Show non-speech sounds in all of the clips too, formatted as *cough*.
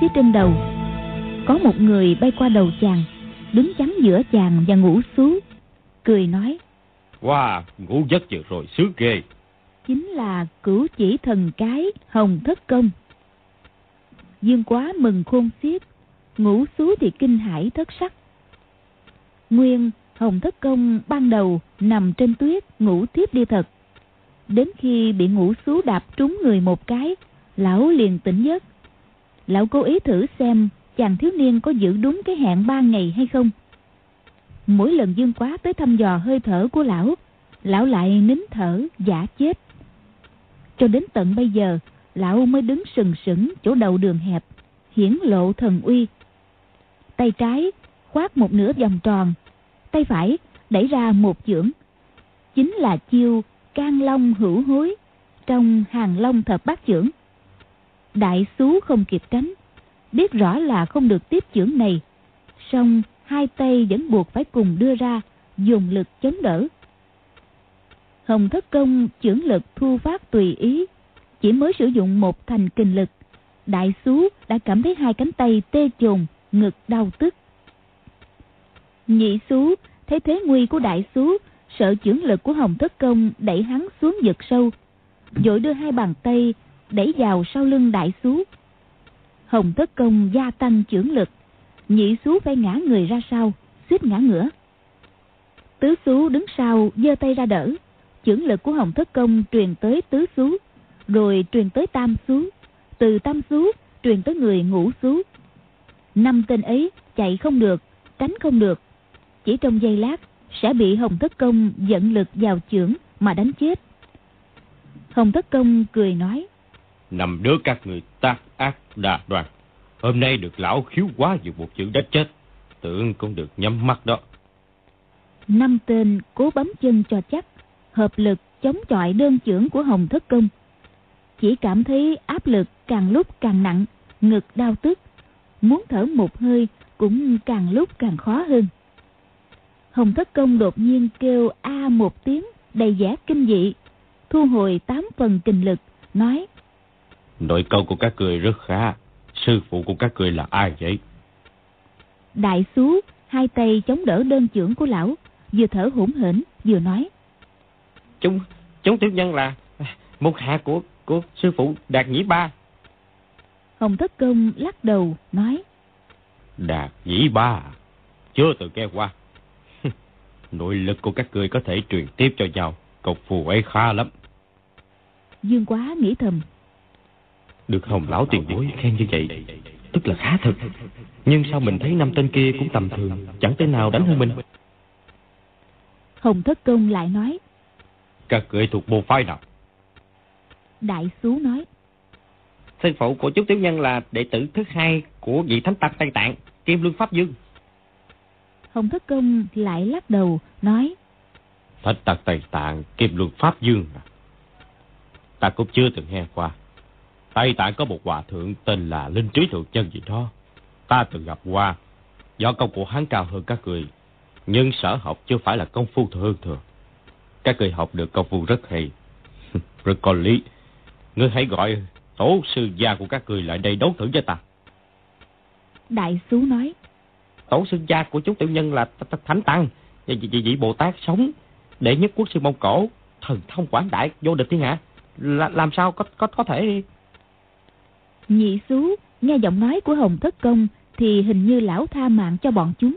phía trên đầu. Có một người bay qua đầu chàng đứng chắn giữa chàng và ngủ xú cười nói wow ngủ giấc vừa rồi sướng ghê. Chính là cửu chỉ thần cái hồng thất công. Dương quá mừng khôn xiết ngủ xú thì kinh hãi thất sắc. Nguyên hồng thất công ban đầu nằm trên tuyết ngủ tiếp đi thật. Đến khi bị ngủ xú đạp trúng người một cái lão liền tỉnh giấc lão cố ý thử xem chàng thiếu niên có giữ đúng cái hẹn ba ngày hay không. Mỗi lần dương quá tới thăm dò hơi thở của lão lão lại nín thở, giả chết. Cho đến tận bây giờ, lão mới đứng sừng sững chỗ đầu đường hẹp, hiển lộ thần uy. Tay trái khoác một nửa vòng tròn, tay phải đẩy ra một chưởng. Chính là chiêu can long hữu hối trong hàng long thập bát chưởng đại xú không kịp tránh, biết rõ là không được tiếp chưởng này. Song hai tay vẫn buộc phải cùng đưa ra, dùng lực chống đỡ. Hồng thất công chưởng lực thu phát tùy ý, chỉ mới sử dụng một thành kình lực. Đại xú đã cảm thấy hai cánh tay tê chồn, ngực đau tức. Nhị xú, thấy thế nguy của đại xú, sợ chưởng lực của hồng thất công đẩy hắn xuống vực sâu, vội đưa hai bàn tay đẩy vào sau lưng đại xú. Hồng thất công gia tăng chưởng lực, nhị xú phải ngã người ra sau, suýt ngã ngửa. Tứ xú đứng sau, giơ tay ra đỡ. Chưởng lực của hồng thất công truyền tới tứ xú, rồi truyền tới tam xú. Từ tam xú, truyền tới người ngũ xú. Năm tên ấy chạy không được, tránh không được. Chỉ trong giây lát, sẽ bị hồng thất công dẫn lực vào chưởng mà đánh chết. Hồng thất công cười nói năm đứa các người tác ác đà đoàn hôm nay được lão khiếu quá dù một chữ đánh chết. Tưởng cũng được nhắm mắt đó. Năm tên cố bấm chân cho chắc, hợp lực chống chọi đơn chưởng của hồng thất công. Chỉ cảm thấy áp lực càng lúc càng nặng, ngực đau tức. Muốn thở một hơi cũng càng lúc càng khó hơn. Hồng thất công đột nhiên kêu a một tiếng, đầy vẻ kinh dị, thu hồi tám phần kinh lực, nói nội công của các người rất khá. Sư phụ của các người là ai vậy? Đại xú hai tay chống đỡ đơn chưởng của lão vừa thở hổn hển vừa nói. Chúng chúng tiểu nhân là một hạ của của sư phụ đạt nhĩ ba. Hồng thất công lắc đầu nói. Đạt nhĩ ba chưa từng nghe qua. *laughs* Nội lực của các người có thể truyền tiếp cho nhau. Cọc phù ấy khá lắm. Dương quá nghĩ thầm được hồng lão tiền bối khen như vậy tức là khá thật. Nhưng sao mình thấy năm tên kia cũng tầm thường chẳng tên nào đánh hơn mình? Hồng thất công lại nói. Các người thuộc bộ phái nào? Đại xú nói. Sư phụ của chú tiểu nhân là đệ tử thứ hai của vị thánh tăng tây tạng kim lương pháp dương. Hồng thất công lại lắc đầu nói. Thánh tăng tây tạng kim lương pháp dương à? Ta cũng chưa từng nghe qua tây tạng có một hòa thượng tên là linh trí thượng chân gì đó. Ta từng gặp qua. Do công của hắn cao hơn các người nhưng sở học chưa phải là công phu thường thường. Các người học được công phu rất hay. *laughs* Rất có lý. Ngươi hãy gọi tổ sư gia của các người lại đây đấu thử với ta. Đại xú nói tổ sư gia của chúng tiểu nhân là thánh tăng vị vị bồ tát sống đệ nhất quốc sư mông cổ thần thông quảng đại vô địch thiên hạ. Là, làm sao có có có thể nhị xú nghe giọng nói của hồng thất công thì hình như lão tha mạng cho bọn chúng.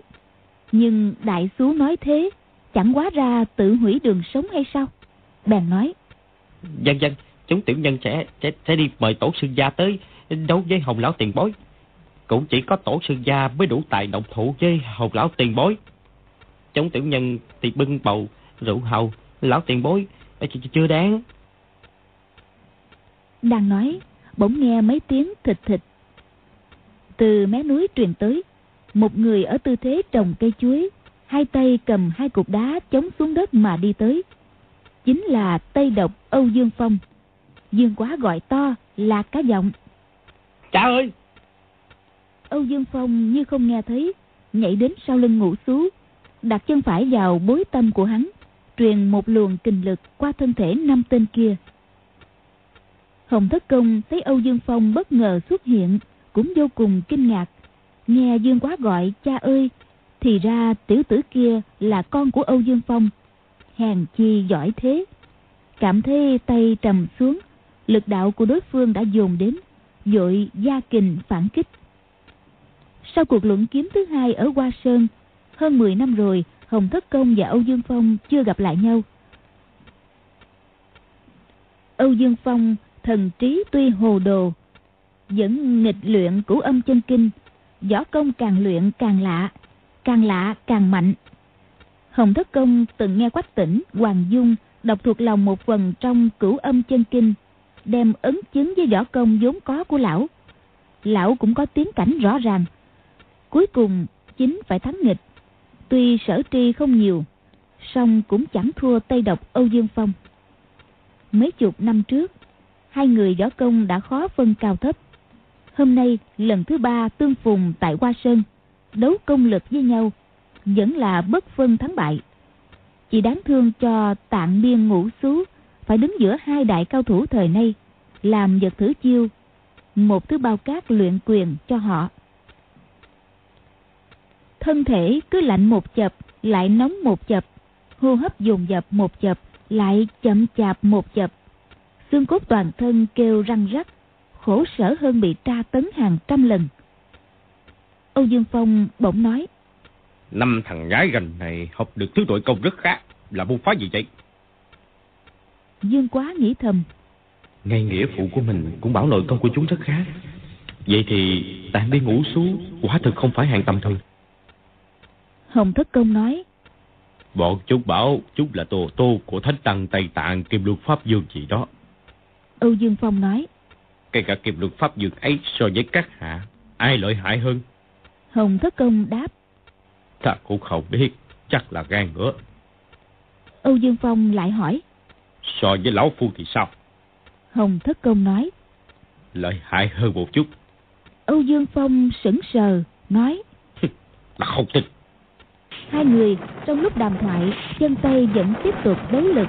Nhưng đại xú nói thế chẳng quá ra tự hủy đường sống hay sao? Bèn nói dân dân chúng tiểu nhân sẽ sẽ, sẽ đi mời tổ sư gia tới đấu với hồng lão tiền bối. Cũng chỉ có tổ sư gia mới đủ tài động thủ với hồng lão tiền bối. Chúng tiểu nhân thì bưng bầu rượu hầu. Lão tiền bối chưa đáng. Đang nói bỗng nghe mấy tiếng thịt thịt. Từ mé núi truyền tới một người ở tư thế trồng cây chuối hai tay cầm hai cục đá chống xuống đất mà đi tới. Chính là tây độc âu dương phong. Dương quá gọi to là cá giọng. Cha ơi! Âu dương phong như không nghe thấy nhảy đến sau lưng ngủ xú đặt chân phải vào bối tâm của hắn truyền một luồng kình lực qua thân thể năm tên kia Hồng Thất Công thấy Âu Dương Phong bất ngờ xuất hiện, cũng vô cùng kinh ngạc. Nghe Dương Quá gọi cha ơi, thì ra tiểu tử kia là con của Âu Dương Phong. Hèn chi giỏi thế. Cảm thấy tay trầm xuống, lực đạo của đối phương đã dồn đến, dội gia kình phản kích. Sau cuộc luận kiếm thứ hai ở Hoa Sơn, hơn 10 năm rồi, Hồng Thất Công và Âu Dương Phong chưa gặp lại nhau. Âu Dương Phong thần trí tuy hồ đồ, vẫn nghịch luyện cửu âm chân kinh, võ công càng luyện càng lạ, càng lạ càng mạnh. Hồng Thất Công từng nghe Quách Tỉnh, Hoàng Dung đọc thuộc lòng một phần trong cửu âm chân kinh, đem ấn chứng với võ công vốn có của lão. Lão cũng có tiến cảnh rõ ràng. Cuối cùng chính phải thắng nghịch. Tuy sở tri không nhiều, song cũng chẳng thua Tây Độc Âu Dương Phong. Mấy chục năm trước, hai người võ công đã khó phân cao thấp. Hôm nay lần thứ ba tương phùng tại Hoa Sơn, đấu công lực với nhau, vẫn là bất phân thắng bại. Chỉ đáng thương cho tạng biên ngũ xú phải đứng giữa hai đại cao thủ thời nay, làm vật thử chiêu, một thứ bao cát luyện quyền cho họ. Thân thể cứ lạnh một chập, lại nóng một chập, hô hấp dồn dập một chập, lại chậm chạp một chập. Xương cốt toàn thân kêu răng rắc, khổ sở hơn bị tra tấn hàng trăm lần. Âu Dương Phong bỗng nói. Năm thằng nhái gành này học được thứ đội công rất khác, là môn phái gì vậy? Dương quá nghĩ thầm. Ngay nghĩa phụ của mình cũng bảo nội công của chúng rất khác. Vậy thì tạng đi ngủ xuống quả thực không phải hàng tầm thường. Hồng Thất Công nói. Bọn chúng bảo chúng là tổ tô của Thánh Tăng Tây Tạng Kim Luật Pháp Dương gì đó. Âu Dương Phong nói. Cái cả Kim Luật Pháp Dương ấy so với các hạ, ai lợi hại hơn? Hồng Thất Công đáp. Ta cũng không biết, chắc là gan nữa. Âu Dương Phong lại hỏi. So với Lão Phu thì sao? Hồng Thất Công nói. Lợi hại hơn một chút. Âu Dương Phong sững sờ, nói. là không tin. Hai người trong lúc đàm thoại, chân tay vẫn tiếp tục đấu lực.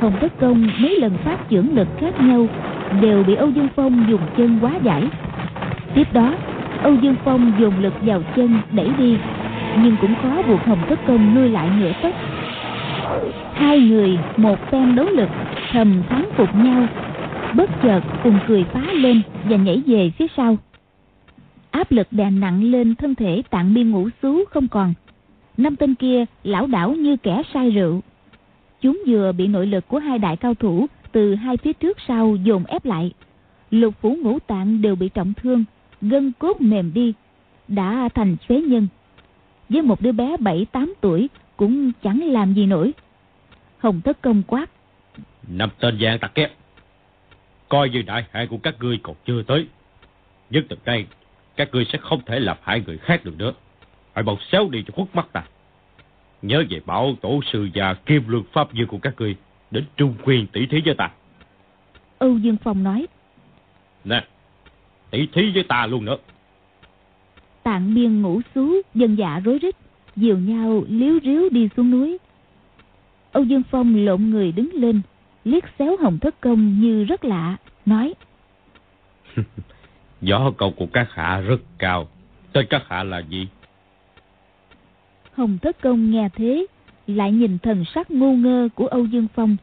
Hồng Thất Công mấy lần phát trưởng lực khác nhau, đều bị Âu Dương Phong dùng chân quá giải. Tiếp đó, Âu Dương Phong dùng lực vào chân đẩy đi, nhưng cũng khó buộc Hồng Thất Công nuôi lại nửa tấc. Hai người một phen đấu lực, thầm thắng phục nhau, bất chợt cùng cười phá lên và nhảy về phía sau. Áp lực đè nặng lên thân thể tạng biên ngũ xú không còn. Năm tên kia lão đảo như kẻ say rượu. Chúng vừa bị nội lực của hai đại cao thủ từ hai phía trước sau dồn ép lại. Lục phủ ngũ tạng đều bị trọng thương, gân cốt mềm đi, đã thành phế nhân. Với một đứa bé 7-8 tuổi cũng chẳng làm gì nổi. Hồng Thất Công quát. Năm tên gian tặc kép. Coi như đại hại của các ngươi còn chưa tới. Nhưng từ đây, các ngươi sẽ không thể làm hại người khác được nữa. Hãy mau xéo đi cho khuất mắt ta. Nhớ về bảo tổ sư và kim luân pháp dương của các ngươi đến trung quyền tỷ thí với ta. Âu Dương Phong nói. Nè, tỷ thí với ta luôn nữa. Tạng biên ngủ xú, dân dạ rối rít, dìu nhau liếu ríu đi xuống núi. Âu Dương Phong lộn người đứng lên, liếc xéo hồng thất công như rất lạ, nói. *laughs* Gió cầu của các hạ rất cao. Tên các hạ là gì? Hồng thất công nghe thế, lại nhìn thần sắc ngu ngơ của Âu Dương Phong,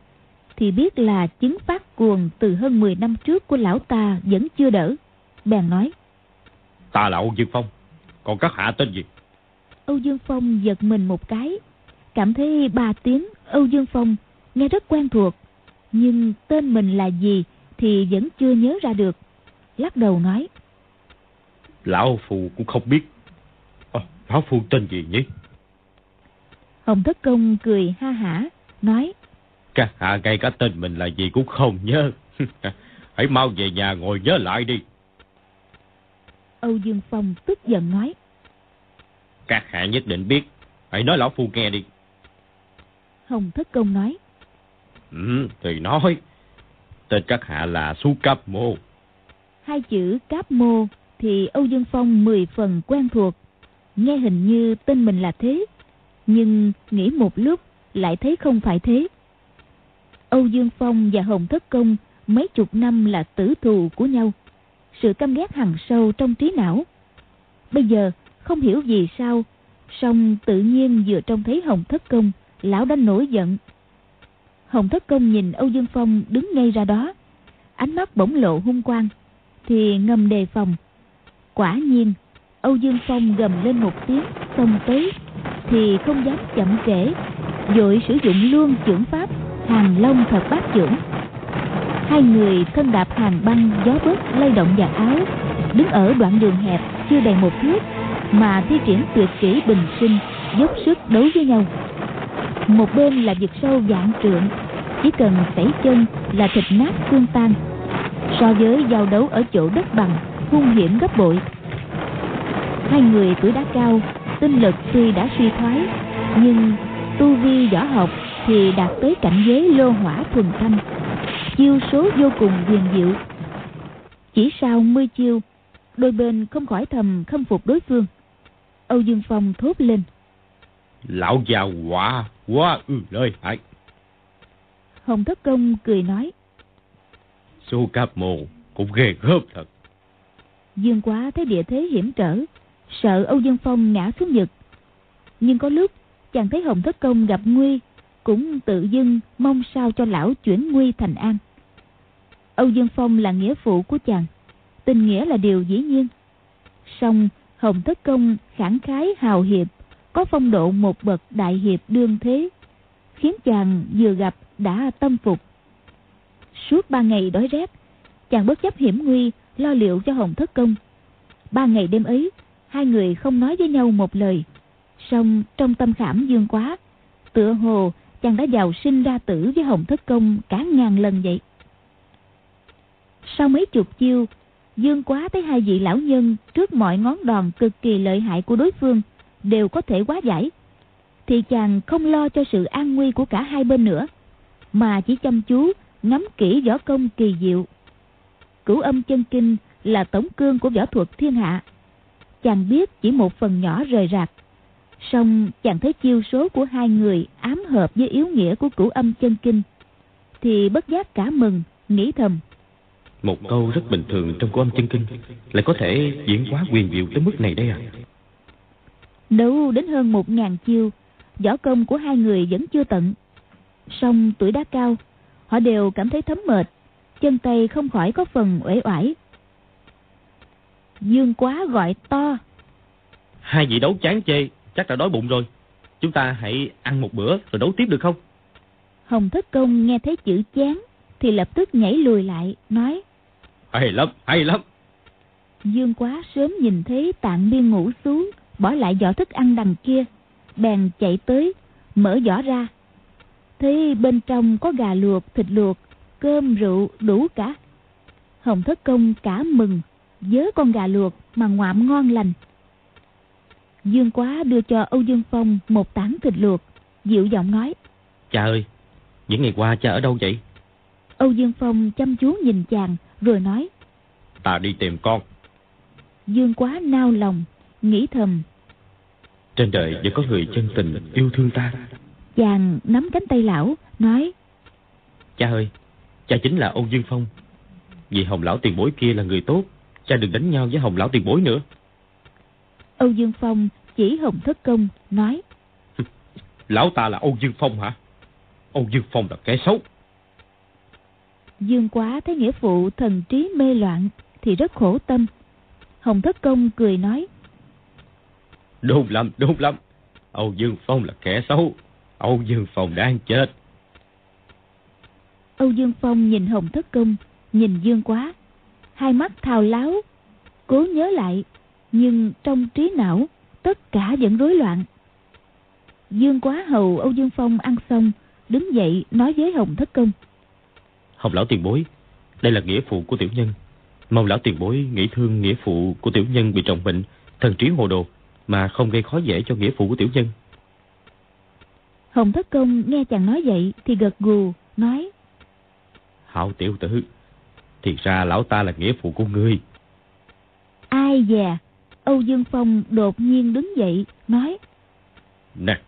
thì biết là chứng phát cuồng từ hơn 10 năm trước của lão ta vẫn chưa đỡ. Bèn nói. Ta là Âu Dương Phong, còn các hạ tên gì? Âu Dương Phong giật mình một cái, cảm thấy ba tiếng Âu Dương Phong nghe rất quen thuộc, nhưng tên mình là gì thì vẫn chưa nhớ ra được. Lắc đầu nói. Lão Phù cũng không biết. À, Lão Phu tên gì nhỉ? Hồng Thất Công cười ha hả, nói. Các hạ ngay cả tên mình là gì cũng không nhớ. *laughs* Hãy mau về nhà ngồi nhớ lại đi. Âu Dương Phong tức giận nói. Các hạ nhất định biết. Hãy nói Lão Phu nghe đi. Hồng Thất Công nói. Ừ, thì nói. Tên các hạ là Su Cáp Mô. Hai chữ Cáp Mô thì Âu Dương Phong mười phần quen thuộc. Nghe hình như tên mình là thế. Nhưng nghĩ một lúc lại thấy không phải thế. Âu Dương Phong và Hồng Thất Công mấy chục năm là tử thù của nhau. Sự căm ghét hằn sâu trong trí não. Bây giờ không hiểu vì sao, song tự nhiên vừa trông thấy Hồng Thất Công, lão đã nổi giận. Hồng Thất Công nhìn Âu Dương Phong đứng ngay ra đó, ánh mắt bỗng lộ hung quang, thì ngầm đề phòng. Quả nhiên, Âu Dương Phong gầm lên một tiếng, xông tới, thì không dám chậm trễ, vội sử dụng luôn chưởng pháp hàng long thật bát chưởng. Hai người thân đạp hàng băng gió bớt lay động và áo đứng ở đoạn đường hẹp chưa đầy một thước mà thi triển tuyệt kỹ bình sinh dốc sức đấu với nhau. Một bên là vực sâu vạn trượng chỉ cần tẩy chân là thịt nát xương tan. So với giao đấu ở chỗ đất bằng hung hiểm gấp bội. Hai người tuổi đã cao tinh lực tuy đã suy thoái nhưng tu vi võ học thì đạt tới cảnh giới lô hỏa thuần thanh. Chiêu số vô cùng huyền diệu. Chỉ sau mươi chiêu đôi bên không khỏi thầm khâm phục đối phương. Âu dương phong thốt lên. Lão già quả quá ư lời hại. Hồng thất công cười nói. Su cáp mồ cũng ghê gớm thật. Dương quá thấy địa thế hiểm trở sợ âu dương phong ngã xuống vực. Nhưng có lúc, chàng thấy hồng thất công gặp nguy, cũng tự dưng mong sao cho lão chuyển nguy thành an. Âu dương phong là nghĩa phụ của chàng, tình nghĩa là điều dĩ nhiên. Song hồng thất công khẳng khái hào hiệp, có phong độ một bậc đại hiệp đương thế, khiến chàng vừa gặp đã tâm phục. Suốt ba ngày đói rét, chàng bất chấp hiểm nguy lo liệu cho hồng thất công. Ba ngày đêm ấy hai người không nói với nhau một lời. Song trong tâm khảm dương quá, tựa hồ chàng đã giàu sinh ra tử với hồng thất công cả ngàn lần vậy. Sau mấy chục chiêu, dương quá thấy hai vị lão nhân trước mọi ngón đòn cực kỳ lợi hại của đối phương đều có thể quá giải. Thì chàng không lo cho sự an nguy của cả hai bên nữa, mà chỉ chăm chú ngắm kỹ võ công kỳ diệu. Cửu âm chân kinh là tổng cương của võ thuật thiên hạ chàng biết chỉ một phần nhỏ rời rạc. Song chàng thấy chiêu số của hai người ám hợp với yếu nghĩa của cửu âm chân kinh thì bất giác cả mừng nghĩ thầm. Một câu rất bình thường trong cửu âm chân kinh lại có thể diễn hóa quyền diệu tới mức này đây à? Đấu đến hơn một ngàn chiêu võ công của hai người vẫn chưa tận. Song tuổi đã cao họ đều cảm thấy thấm mệt chân tay không khỏi có phần uể oải dương quá gọi to hai vị đấu chán chê chắc đã đói bụng rồi. Chúng ta hãy ăn một bữa rồi đấu tiếp được không? Hồng Thất Công nghe thấy chữ chán thì lập tức nhảy lùi lại, nói Hay lắm, hay lắm. Dương quá sớm nhìn thấy tạng biên ngủ xuống, bỏ lại giỏ thức ăn đằng kia, bèn chạy tới, mở giỏ ra. Thấy bên trong có gà luộc, thịt luộc, cơm rượu đủ cả. Hồng Thất Công cả mừng, dớ con gà luộc mà ngoạm ngon lành. Dương Quá đưa cho Âu Dương Phong một tảng thịt luộc, dịu giọng nói. Cha ơi, những ngày qua cha ở đâu vậy? Âu Dương Phong chăm chú nhìn chàng, rồi nói. Ta đi tìm con. Dương Quá nao lòng, nghĩ thầm. Trên đời vẫn có người chân tình yêu thương ta. Chàng nắm cánh tay lão, nói. Cha ơi, cha chính là Âu Dương Phong. Vì Hồng Lão tiền bối kia là người tốt, cha đừng đánh nhau với Hồng Lão tiền bối nữa. Âu Dương Phong chỉ Hồng Thất Công nói *laughs* Lão ta là Âu Dương Phong hả? Âu Dương Phong là kẻ xấu. Dương Quá thấy nghĩa phụ thần trí mê loạn thì rất khổ tâm. Hồng Thất Công cười nói Đúng lắm, đúng lắm. Âu Dương Phong là kẻ xấu. Âu Dương Phong đang chết. Âu Dương Phong nhìn Hồng Thất Công, nhìn Dương Quá. Hai mắt thao láo, cố nhớ lại nhưng trong trí não tất cả vẫn rối loạn. Dương quá hầu âu dương phong ăn xong đứng dậy nói với hồng thất công. Hồng lão tiền bối đây là nghĩa phụ của tiểu nhân. Mong lão tiền bối nghĩ thương nghĩa phụ của tiểu nhân bị trọng bệnh thần trí hồ đồ mà không gây khó dễ cho nghĩa phụ của tiểu nhân. Hồng thất công nghe chàng nói vậy thì gật gù nói hảo tiểu tử thì ra lão ta là nghĩa phụ của ngươi ai dè Âu Dương Phong đột nhiên đứng dậy, nói. Nè,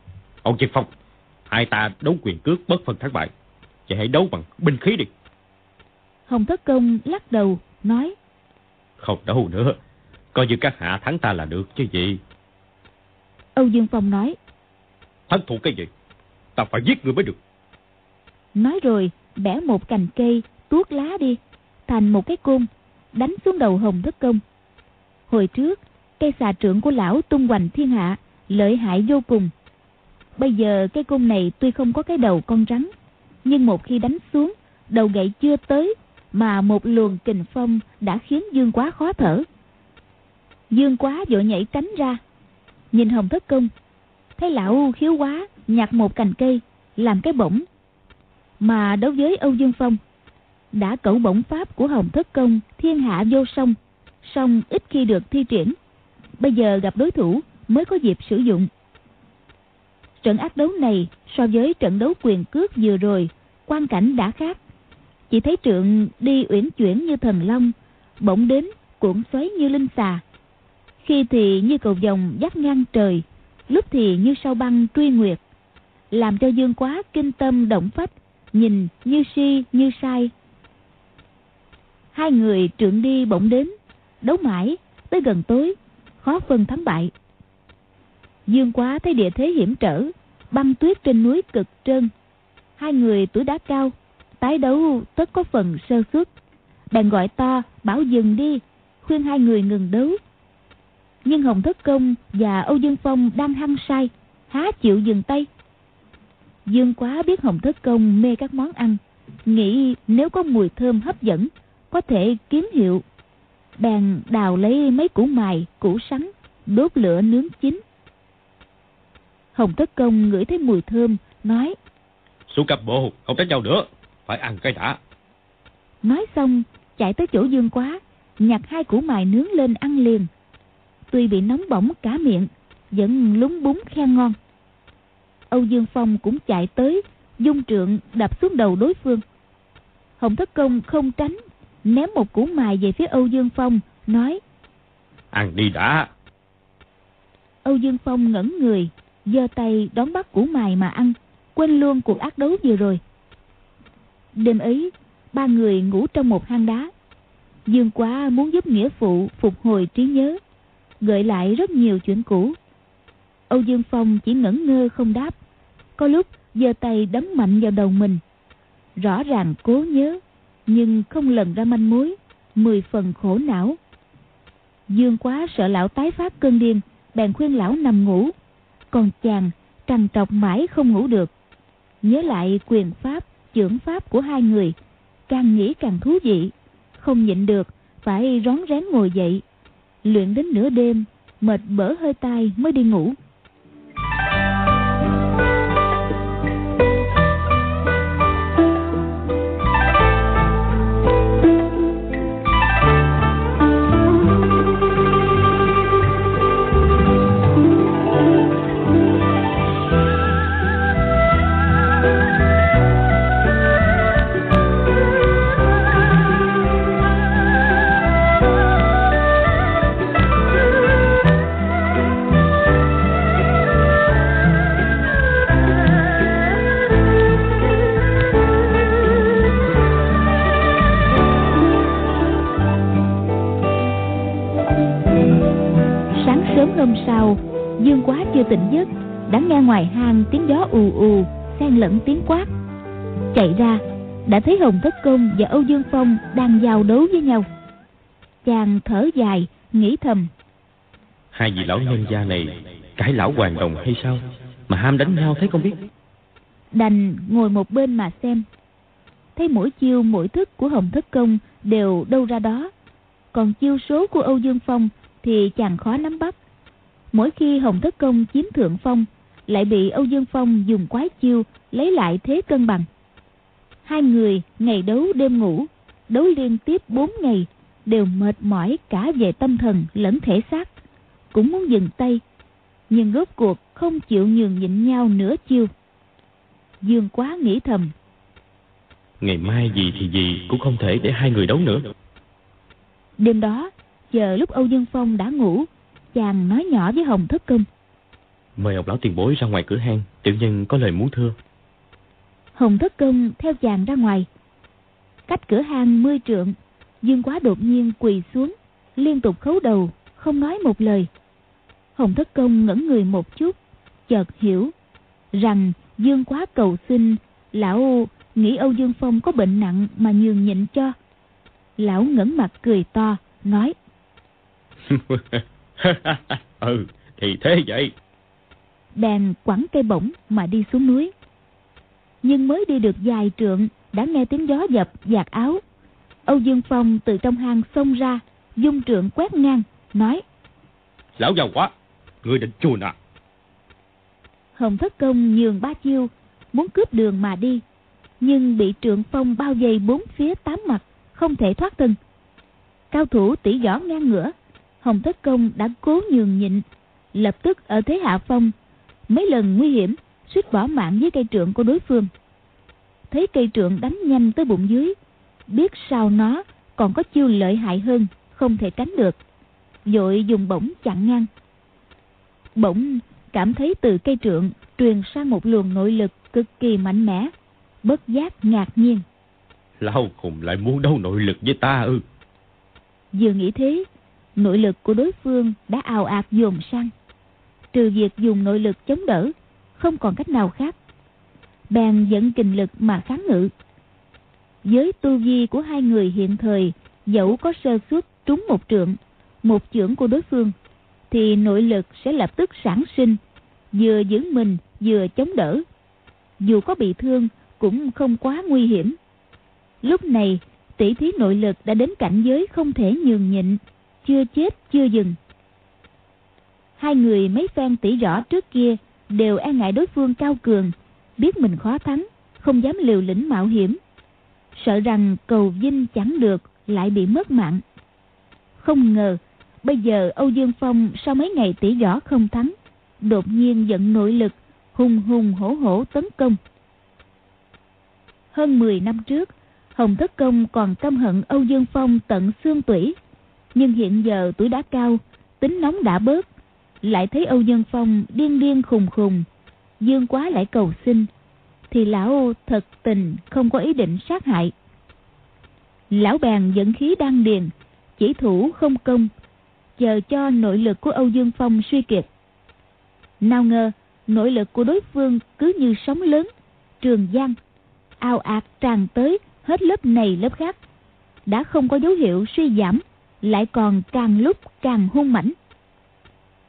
Âu Dương Phong, hai ta đấu quyền cước bất phân thắng bại. Chỉ hãy đấu bằng binh khí đi. Hồng Thất Công lắc đầu, nói. Không đâu nữa, coi như các hạ thắng ta là được chứ gì. Âu Dương Phong nói. Thắng thua cái gì? Ta phải giết người mới được. Nói rồi, bẻ một cành cây, tuốt lá đi, thành một cái côn, đánh xuống đầu Hồng Thất Công. Hồi trước, cây xà trưởng của lão tung hoành thiên hạ, lợi hại vô cùng. Bây giờ cây côn này tuy không có cái đầu con rắn, nhưng một khi đánh xuống, đầu gậy chưa tới, mà một luồng kình phong đã khiến Dương Quá khó thở. Dương Quá vội nhảy tránh ra, nhìn Hồng Thất Công, thấy lão khiếu quá nhặt một cành cây, làm cái bổng. Mà đối với Âu Dương Phong, đã cẩu bổng pháp của Hồng Thất Công thiên hạ vô song, song ít khi được thi triển. Bây giờ gặp đối thủ mới có dịp sử dụng. Trận ác đấu này so với trận đấu quyền cước vừa rồi, quan cảnh đã khác. Chỉ thấy trượng đi uyển chuyển như thần long, bỗng đến cuộn xoáy như linh xà. Khi thì như cầu vồng dắt ngang trời, lúc thì như sao băng truy nguyệt. Làm cho dương quá kinh tâm động phách, nhìn như si như sai. Hai người trượng đi bỗng đến, đấu mãi, tới gần tối, khó phân thắng bại. Dương quá thấy địa thế hiểm trở, băng tuyết trên núi cực trơn. Hai người tuổi đã cao, tái đấu tất có phần sơ suất. Bèn gọi to, bảo dừng đi, khuyên hai người ngừng đấu. Nhưng Hồng Thất Công và Âu Dương Phong đang hăng say, há chịu dừng tay. Dương quá biết Hồng Thất Công mê các món ăn, nghĩ nếu có mùi thơm hấp dẫn, có thể kiếm hiệu. Bèn đào lấy mấy củ mài, củ sắn, đốt lửa nướng chín. Hồng Thất Công ngửi thấy mùi thơm, nói Xuống cặp bộ, không đánh nhau nữa, phải ăn cái đã. Nói xong, chạy tới chỗ Dương Quá, nhặt hai củ mài nướng lên ăn liền. Tuy bị nóng bỏng cả miệng, vẫn lúng búng khen ngon. Âu Dương Phong cũng chạy tới, dung trượng đập xuống đầu đối phương. Hồng Thất Công không tránh, ném một củ mài về phía Âu Dương Phong, nói Ăn đi đã. Âu Dương Phong ngẩn người, giơ tay đón bắt củ mài mà ăn, quên luôn cuộc ác đấu vừa rồi. Đêm ấy, ba người ngủ trong một hang đá. Dương Quá muốn giúp nghĩa phụ phục hồi trí nhớ, gợi lại rất nhiều chuyện cũ. Âu Dương Phong chỉ ngẩn ngơ không đáp, có lúc giơ tay đấm mạnh vào đầu mình. Rõ ràng cố nhớ, nhưng không lần ra manh mối, mười phần khổ não. Dương Quá sợ lão tái phát cơn điên, bèn khuyên lão nằm ngủ. Còn chàng trằn trọc mãi không ngủ được. Nhớ lại quyền pháp, trưởng pháp của hai người, càng nghĩ càng thú vị. Không nhịn được, phải rón rén ngồi dậy. Luyện đến nửa đêm, mệt bở hơi tai mới đi ngủ. Chưa tỉnh giấc, đã nghe ngoài hang tiếng gió ù ù, xen lẫn tiếng quát. Chạy ra, đã thấy Hồng Thất Công và Âu Dương Phong đang giao đấu với nhau. Chàng thở dài, nghĩ thầm. Hai vị lão nhân gia này cãi lão hoàng đồng hay sao Mà ham đánh nhau thấy không biết Đành ngồi một bên mà xem. Thấy mỗi chiêu mỗi thức của Hồng Thất Công đều đâu ra đó. Còn chiêu số của Âu Dương Phong thì chàng khó nắm bắt. Mỗi khi Hồng Thất Công chiếm thượng phong, lại bị Âu Dương Phong dùng quái chiêu lấy lại thế cân bằng. Hai người ngày đấu đêm ngủ, đấu liên tiếp bốn ngày, đều mệt mỏi cả về tâm thần lẫn thể xác. Cũng muốn dừng tay, nhưng rốt cuộc không chịu nhường nhịn nhau nửa chiêu. Dương quá nghĩ thầm, Ngày mai gì thì gì cũng không thể để hai người đấu nữa đêm đó, chờ lúc Âu Dương Phong đã ngủ, chàng nói nhỏ với Hồng Thất Công. Mời ông lão tiền bối ra ngoài cửa hang Tiểu nhân có lời muốn thưa Hồng Thất Công theo chàng ra ngoài. cách cửa hang mươi trượng dương quá đột nhiên quỳ xuống liên tục khấu đầu không nói một lời hồng thất công ngẩn người một chút chợt hiểu rằng dương quá cầu xin lão nghĩ âu dương phong có bệnh nặng mà nhường nhịn cho lão ngẩng mặt cười to nói *laughs* *laughs* ừ thì thế vậy. Bèn quẳng cây bổng mà đi xuống núi. Nhưng mới đi được vài trượng đã nghe tiếng gió dập giạt áo. Âu dương phong từ trong hang xông ra dung trượng quét ngang nói lão giàu quá người định chuồn à hồng thất công nhường ba chiêu muốn cướp đường mà đi. Nhưng bị trượng phong bao vây bốn phía tám mặt không thể thoát thân. Cao thủ tỷ võ ngang ngửa hồng thất công đã cố nhường nhịn lập tức ở thế hạ phong mấy lần nguy hiểm suýt bỏ mạng với cây trượng của đối phương. Thấy cây trượng đánh nhanh tới bụng dưới biết sau nó còn có chiêu lợi hại hơn không thể tránh được. Vội dùng bổng chặn ngang. Bỗng cảm thấy từ cây trượng truyền sang một luồng nội lực cực kỳ mạnh mẽ bất giác ngạc nhiên. Lão khùng lại muốn đấu nội lực với ta ư? Vừa nghĩ thế nội lực của đối phương đã ào ạt dồn sang. Trừ việc dùng nội lực chống đỡ, không còn cách nào khác. Bèn dẫn kình lực mà kháng ngự. Với tu vi của hai người hiện thời, dẫu có sơ suất trúng một trượng, một chưởng của đối phương, thì nội lực sẽ lập tức sản sinh, vừa giữ mình vừa chống đỡ. Dù có bị thương, cũng không quá nguy hiểm. Lúc này tỷ thí nội lực đã đến cảnh giới không thể nhường nhịn chưa chết, chưa dừng. Hai người mấy phen tỉ rõ trước kia đều e ngại đối phương cao cường, biết mình khó thắng, không dám liều lĩnh mạo hiểm. Sợ rằng cầu vinh chẳng được, lại bị mất mạng. Không ngờ, bây giờ âu dương phong sau mấy ngày tỉ rõ không thắng, đột nhiên giận nội lực, hùng hùng hổ hổ tấn công. Hơn 10 năm trước, hồng thất công còn căm hận âu dương phong tận xương tủy nhưng hiện giờ tuổi đã cao, tính nóng đã bớt, lại thấy âu dương phong điên điên khùng khùng, dương quá lại cầu xin, thì lão thật tình không có ý định sát hại. Lão bèn dẫn khí đăng điền, chỉ thủ không công, chờ cho nội lực của âu dương phong suy kiệt. Nào ngờ, nội lực của đối phương cứ như sóng lớn, trường giang ao ạt tràn tới hết lớp này lớp khác, đã không có dấu hiệu suy giảm lại còn càng lúc càng hung mãnh.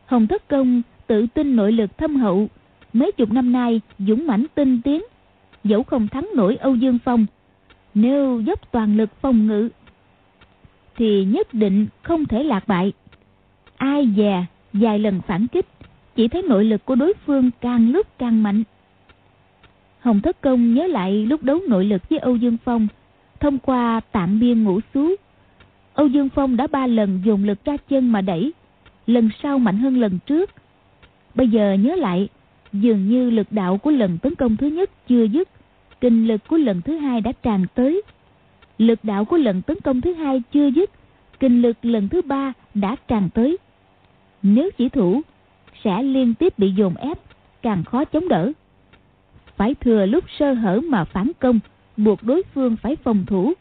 Hồng thất công tự tin nội lực thâm hậu, mấy chục năm nay dũng mãnh tinh tiến, dẫu không thắng nổi âu dương phong, nếu dốc toàn lực phòng ngự thì nhất định không thể lạc bại. Ai dè, vài lần phản kích, chỉ thấy nội lực của đối phương càng lúc càng mạnh. Hồng thất công nhớ lại lúc đấu nội lực với âu dương phong, thông qua tạm biên ngũ xú âu dương phong đã ba lần dùng lực ra chân mà đẩy, lần sau mạnh hơn lần trước. Bây giờ nhớ lại, dường như lực đạo của lần tấn công thứ nhất chưa dứt, kinh lực của lần thứ hai đã tràn tới. Lực đạo của lần tấn công thứ hai chưa dứt, kinh lực lần thứ ba đã tràn tới. Nếu chỉ thủ, sẽ liên tiếp bị dồn ép, càng khó chống đỡ. Phải thừa lúc sơ hở mà phản công, buộc đối phương phải phòng thủ,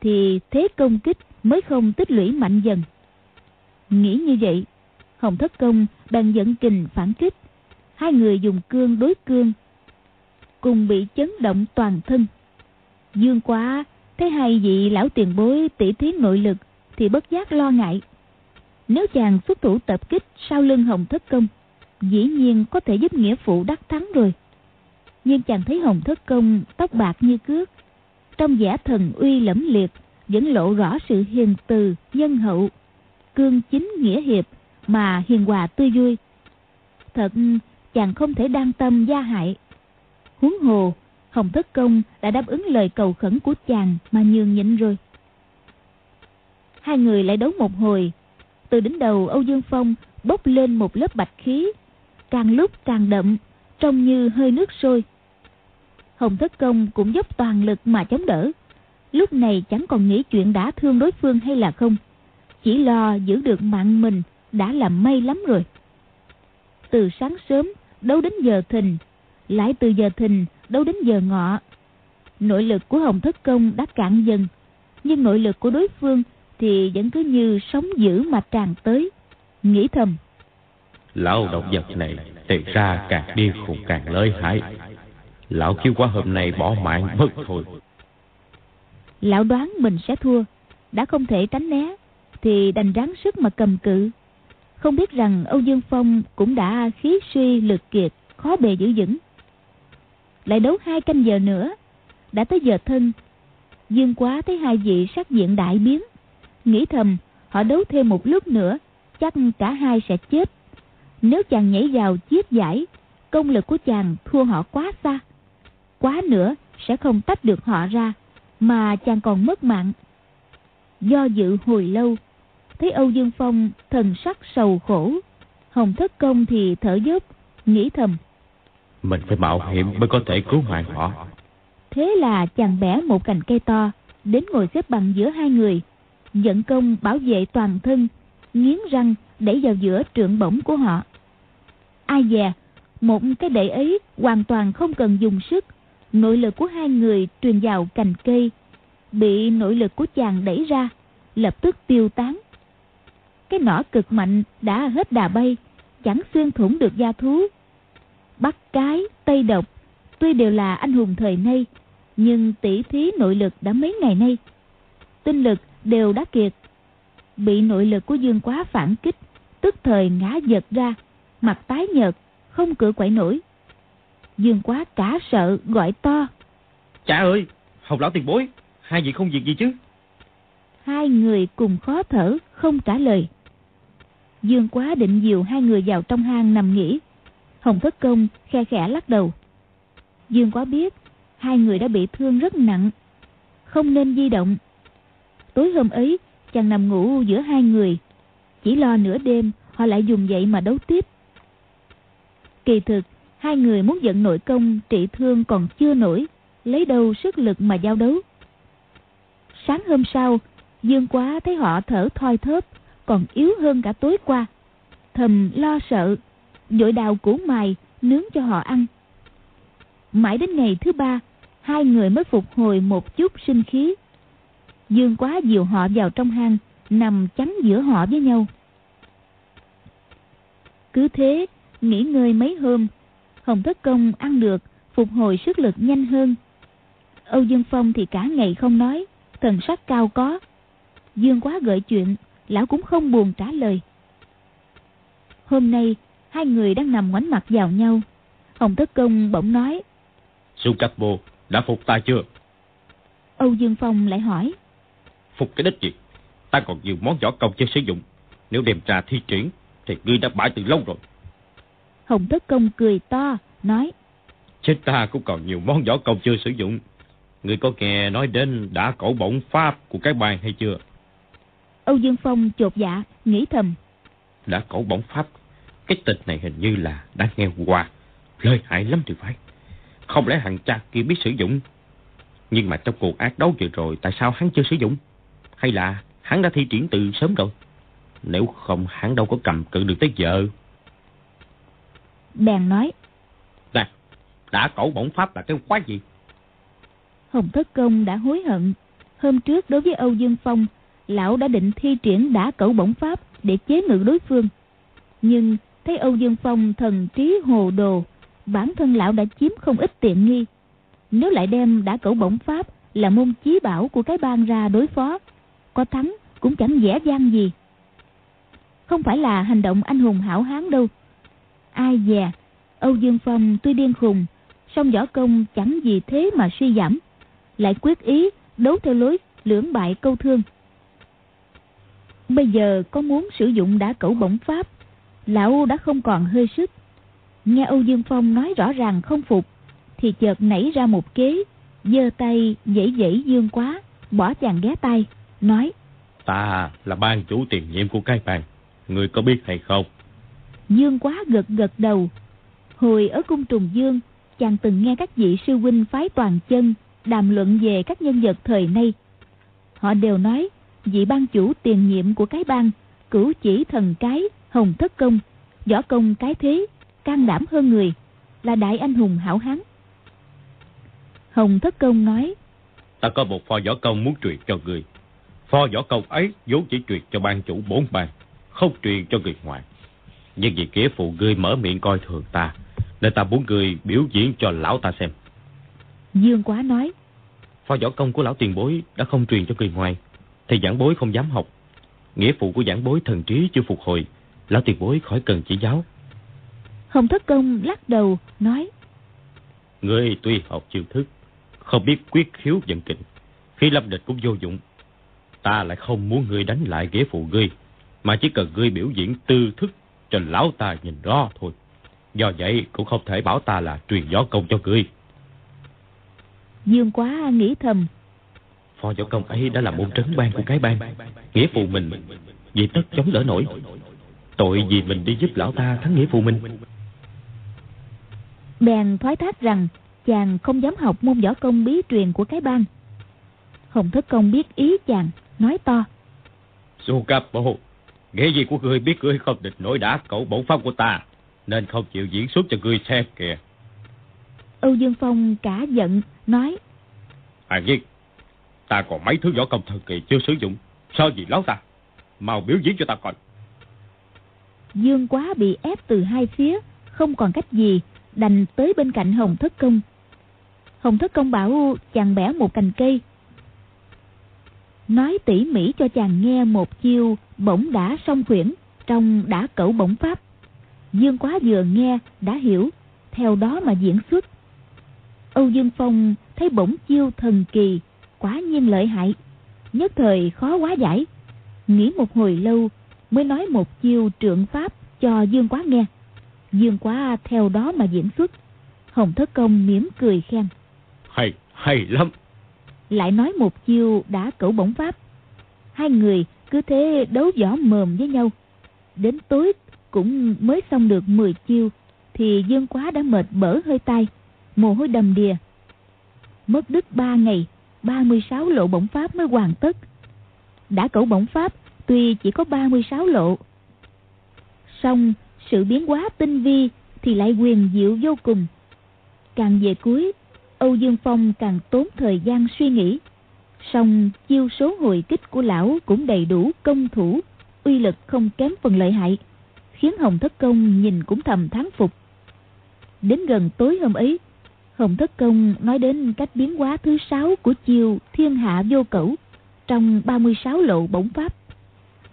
thì thế công kích mới không tích lũy mạnh dần. Nghĩ như vậy, hồng thất công đang dẫn kình phản kích. Hai người dùng cương đối cương, cùng bị chấn động toàn thân. Dương quá thấy hai vị lão tiền bối tỉ thí nội lực thì bất giác lo ngại. Nếu chàng xuất thủ tập kích sau lưng hồng thất công, dĩ nhiên có thể giúp nghĩa phụ đắc thắng rồi. Nhưng chàng thấy hồng thất công tóc bạc như cước, trong giả thần uy lẫm liệt vẫn lộ rõ sự hiền từ, nhân hậu, cương chính nghĩa hiệp mà hiền hòa tươi vui. Thật, chàng không thể đan tâm gia hại. Huống hồ, hồng thất công đã đáp ứng lời cầu khẩn của chàng mà nhường nhịn rồi. Hai người lại đấu một hồi. Từ đỉnh đầu, âu dương phong bốc lên một lớp bạch khí. Càng lúc càng đậm, trông như hơi nước sôi. Hồng thất công cũng dốc toàn lực mà chống đỡ lúc này chẳng còn nghĩ chuyện đã thương đối phương hay là không chỉ lo giữ được mạng mình đã là may lắm rồi từ sáng sớm đấu đến giờ thìn lại từ giờ thìn đấu đến giờ ngọ nội lực của Hồng Thất Công đã cạn dần, nhưng nội lực của đối phương thì vẫn cứ như sóng dữ mà tràn tới. Nghĩ thầm. Lão độc vật này thì ra càng điên khùng càng lợi hại. Lão kêu qua hôm nay bỏ mạng mất thôi. Lão đoán mình sẽ thua, đã không thể tránh né, thì đành ráng sức mà cầm cự. Không biết rằng Âu Dương Phong cũng đã khí suy lực kiệt, khó bề giữ vững. Lại đấu hai canh giờ nữa, đã tới giờ thân. Dương quá thấy hai vị sắc diện đại biến, nghĩ thầm họ đấu thêm một lúc nữa, chắc cả hai sẽ chết. Nếu chàng nhảy vào chiết giải, công lực của chàng thua họ quá xa. Quá nữa sẽ không tách được họ ra, mà chàng còn mất mạng. Do dự hồi lâu, thấy Âu Dương Phong thần sắc sầu khổ, Hồng Thất Công thì thở dốc, nghĩ thầm. Mình phải mạo hiểm mới có thể cứu mạng họ. Thế là chàng bẻ một cành cây to, đến ngồi xếp bằng giữa hai người, dẫn công bảo vệ toàn thân, nghiến răng đẩy vào giữa trượng bổng của họ. Ai dè, một cái đẩy ấy hoàn toàn không cần dùng sức, nội lực của hai người truyền vào cành cây, bị nội lực của chàng đẩy ra, lập tức tiêu tán. Cái nỏ cực mạnh đã hết đà bay, chẳng xuyên thủng được da thú. Bắt cái, tây độc, tuy đều là anh hùng thời nay, nhưng tỷ thí nội lực đã mấy ngày nay. Tinh lực đều đã kiệt. Bị nội lực của dương quá phản kích, tức thời ngã giật ra, mặt tái nhợt, không cử quậy nổi. Dương quá cả sợ gọi to. Cha ơi, Hồng lão tiền bối, hai vị không việc gì chứ? Hai người cùng khó thở, không trả lời. Dương quá định dìu hai người vào trong hang nằm nghỉ. Hồng thất công khe khẽ lắc đầu. Dương quá biết hai người đã bị thương rất nặng, không nên di động. Tối hôm ấy, chàng nằm ngủ giữa hai người, chỉ lo nửa đêm họ lại dùng dậy mà đấu tiếp. Kỳ thực, hai người muốn giận nội công trị thương còn chưa nổi, lấy đâu sức lực mà giao đấu. Sáng hôm sau, Dương Quá thấy họ thở thoi thớp, còn yếu hơn cả tối qua. Thầm lo sợ, dội đào củ mài nướng cho họ ăn. Mãi đến ngày thứ ba, hai người mới phục hồi một chút sinh khí. Dương quá dìu họ vào trong hang, nằm chắn giữa họ với nhau. Cứ thế, nghỉ ngơi mấy hôm, Hồng Thất Công ăn được, phục hồi sức lực nhanh hơn. Âu Dương Phong thì cả ngày không nói, thần sắc cao có. Dương quá gợi chuyện, lão cũng không buồn trả lời. Hôm nay, hai người đang nằm ngoảnh mặt vào nhau. Hồng Thất Công bỗng nói. Su Cáp Bồ, đã phục ta chưa? Âu Dương Phong lại hỏi. Phục cái đích gì? Ta còn nhiều món võ công chưa sử dụng. Nếu đem ra thi triển, thì ngươi đã bãi từ lâu rồi. Hồng Thất Công cười to, nói. Chết ta cũng còn nhiều món võ công chưa sử dụng. Ngươi có nghe nói đến đã cổ bổng pháp của cái bàn hay chưa? Âu Dương Phong chột dạ, nghĩ thầm. Đã cổ bổng pháp, cái tịch này hình như là đã nghe qua. Lợi hại lắm thì phải. Không lẽ thằng cha kia biết sử dụng? Nhưng mà trong cuộc ác đấu vừa rồi tại sao hắn chưa sử dụng? Hay là hắn đã thi triển từ sớm rồi? Nếu không hắn đâu có cầm cự được tới giờ. Bèn nói. Nè, đã cổ bổng pháp là cái quái gì? Hồng Thất Công đã hối hận. Hôm trước đối với Âu Dương Phong, lão đã định thi triển đã cẩu bổng pháp để chế ngự đối phương. Nhưng thấy Âu Dương Phong thần trí hồ đồ, bản thân lão đã chiếm không ít tiện nghi. Nếu lại đem đã cẩu bổng pháp là môn chí bảo của cái bang ra đối phó, có thắng cũng chẳng dễ dàng gì. Không phải là hành động anh hùng hảo hán đâu. Ai dè, Âu Dương Phong tuy điên khùng, song võ công chẳng gì thế mà suy giảm. Lại quyết ý đấu theo lối lưỡng bại câu thương. Bây giờ có muốn sử dụng đá cẩu bổng pháp, lão đã không còn hơi sức. Nghe Âu Dương Phong nói rõ ràng không phục, thì chợt nảy ra một kế, giơ tay dãy dãy Dương quá, bỏ chàng ghé tay, nói. Ta là ban chủ tiền nhiệm của cái bàn, người có biết hay không? Dương quá gật gật đầu. Hồi ở cung trùng Dương, chàng từng nghe các vị sư huynh phái toàn chân đàm luận về các nhân vật thời nay. Họ đều nói vị ban chủ tiền nhiệm của cái bang, cửu chỉ thần cái, hồng thất công, võ công cái thế, can đảm hơn người, là đại anh hùng hảo hán. Hồng Thất Công nói. Ta có một pho võ công muốn truyền cho người. Pho võ công ấy vốn chỉ truyền cho ban chủ bốn bang, không truyền cho người ngoài. Nhưng vì nghĩa phụ ngươi mở miệng coi thường ta, nên ta muốn ngươi biểu diễn cho lão ta xem. Dương Quá nói. Pho võ công của lão tiền bối đã không truyền cho người ngoài, thì giảng bối không dám học. Nghĩa phụ của giảng bối thần trí chưa phục hồi, lão tiền bối khỏi cần chỉ giáo. Hồng Thất Công lắc đầu, nói. Ngươi tuy học chiêu thức, không biết quyết khiếu vận kình, khi lâm địch cũng vô dụng. Ta lại không muốn ngươi đánh lại nghĩa phụ ngươi, mà chỉ cần ngươi biểu diễn tư thức cho lão ta nhìn rõ thôi. Do vậy cũng không thể bảo ta là truyền gió công cho ngươi. Dương quá nghĩ thầm. Phò võ công ấy đã là môn trấn ban của cái bang. Nghĩa phụ mình, vì tất chống đỡ nổi. Tội vì mình đi giúp lão ta thắng nghĩa phụ mình. Bèn thoái thác rằng chàng không dám học môn võ công bí truyền của cái bang. Hồng Thất Công biết ý chàng, nói to. Su Capo, nghĩa gì của ngươi biết ngươi không địch nổi đá cậu bổn phong của ta, nên không chịu diễn xuất cho ngươi xem kìa. Âu Dương Phong cả giận, nói. À nhiên, ta còn mấy thứ võ công thần kỳ chưa sử dụng, sao gì láo ta? Mau biểu diễn cho ta coi. Dương quá bị ép từ hai phía, không còn cách gì, đành tới bên cạnh Hồng Thất Công. Hồng Thất Công bảo chàng bẻ một cành cây. Nói tỉ mỉ cho chàng nghe một chiêu bổng đã song khuyển trong đã cẩu bổng pháp. Dương quá vừa nghe đã hiểu, theo đó mà diễn xuất. Âu Dương Phong thấy bổng chiêu thần kỳ, quá nhiên lợi hại, nhất thời khó quá giải. Nghĩ một hồi lâu mới nói một chiêu trượng pháp cho Dương Quá nghe. Dương Quá theo đó mà diễn xuất. Hồng Thất Công mỉm cười khen. Hay, hay lắm. Lại nói một chiêu đã cẩu bổng pháp. Hai người cứ thế đấu võ mồm với nhau. Đến tối cũng mới xong được 10 chiêu thì Dương Quá đã mệt bở hơi tay, mồ hôi đầm đìa. Mất đứt ba ngày, 36 lộ bổng pháp mới hoàn tất. Đã cẩu bổng pháp tuy chỉ có 36 lộ. Song sự biến hóa tinh vi thì lại quyền diệu vô cùng. Càng về cuối, Âu Dương Phong càng tốn thời gian suy nghĩ. Song chiêu số hồi kích của lão cũng đầy đủ công thủ, uy lực không kém phần lợi hại, khiến Hồng Thất Công nhìn cũng thầm thán phục. Đến gần tối hôm ấy, Hồng Thất Công nói đến cách biến hóa thứ sáu của chiêu thiên hạ vô cẩu trong 36 lộ bổng pháp.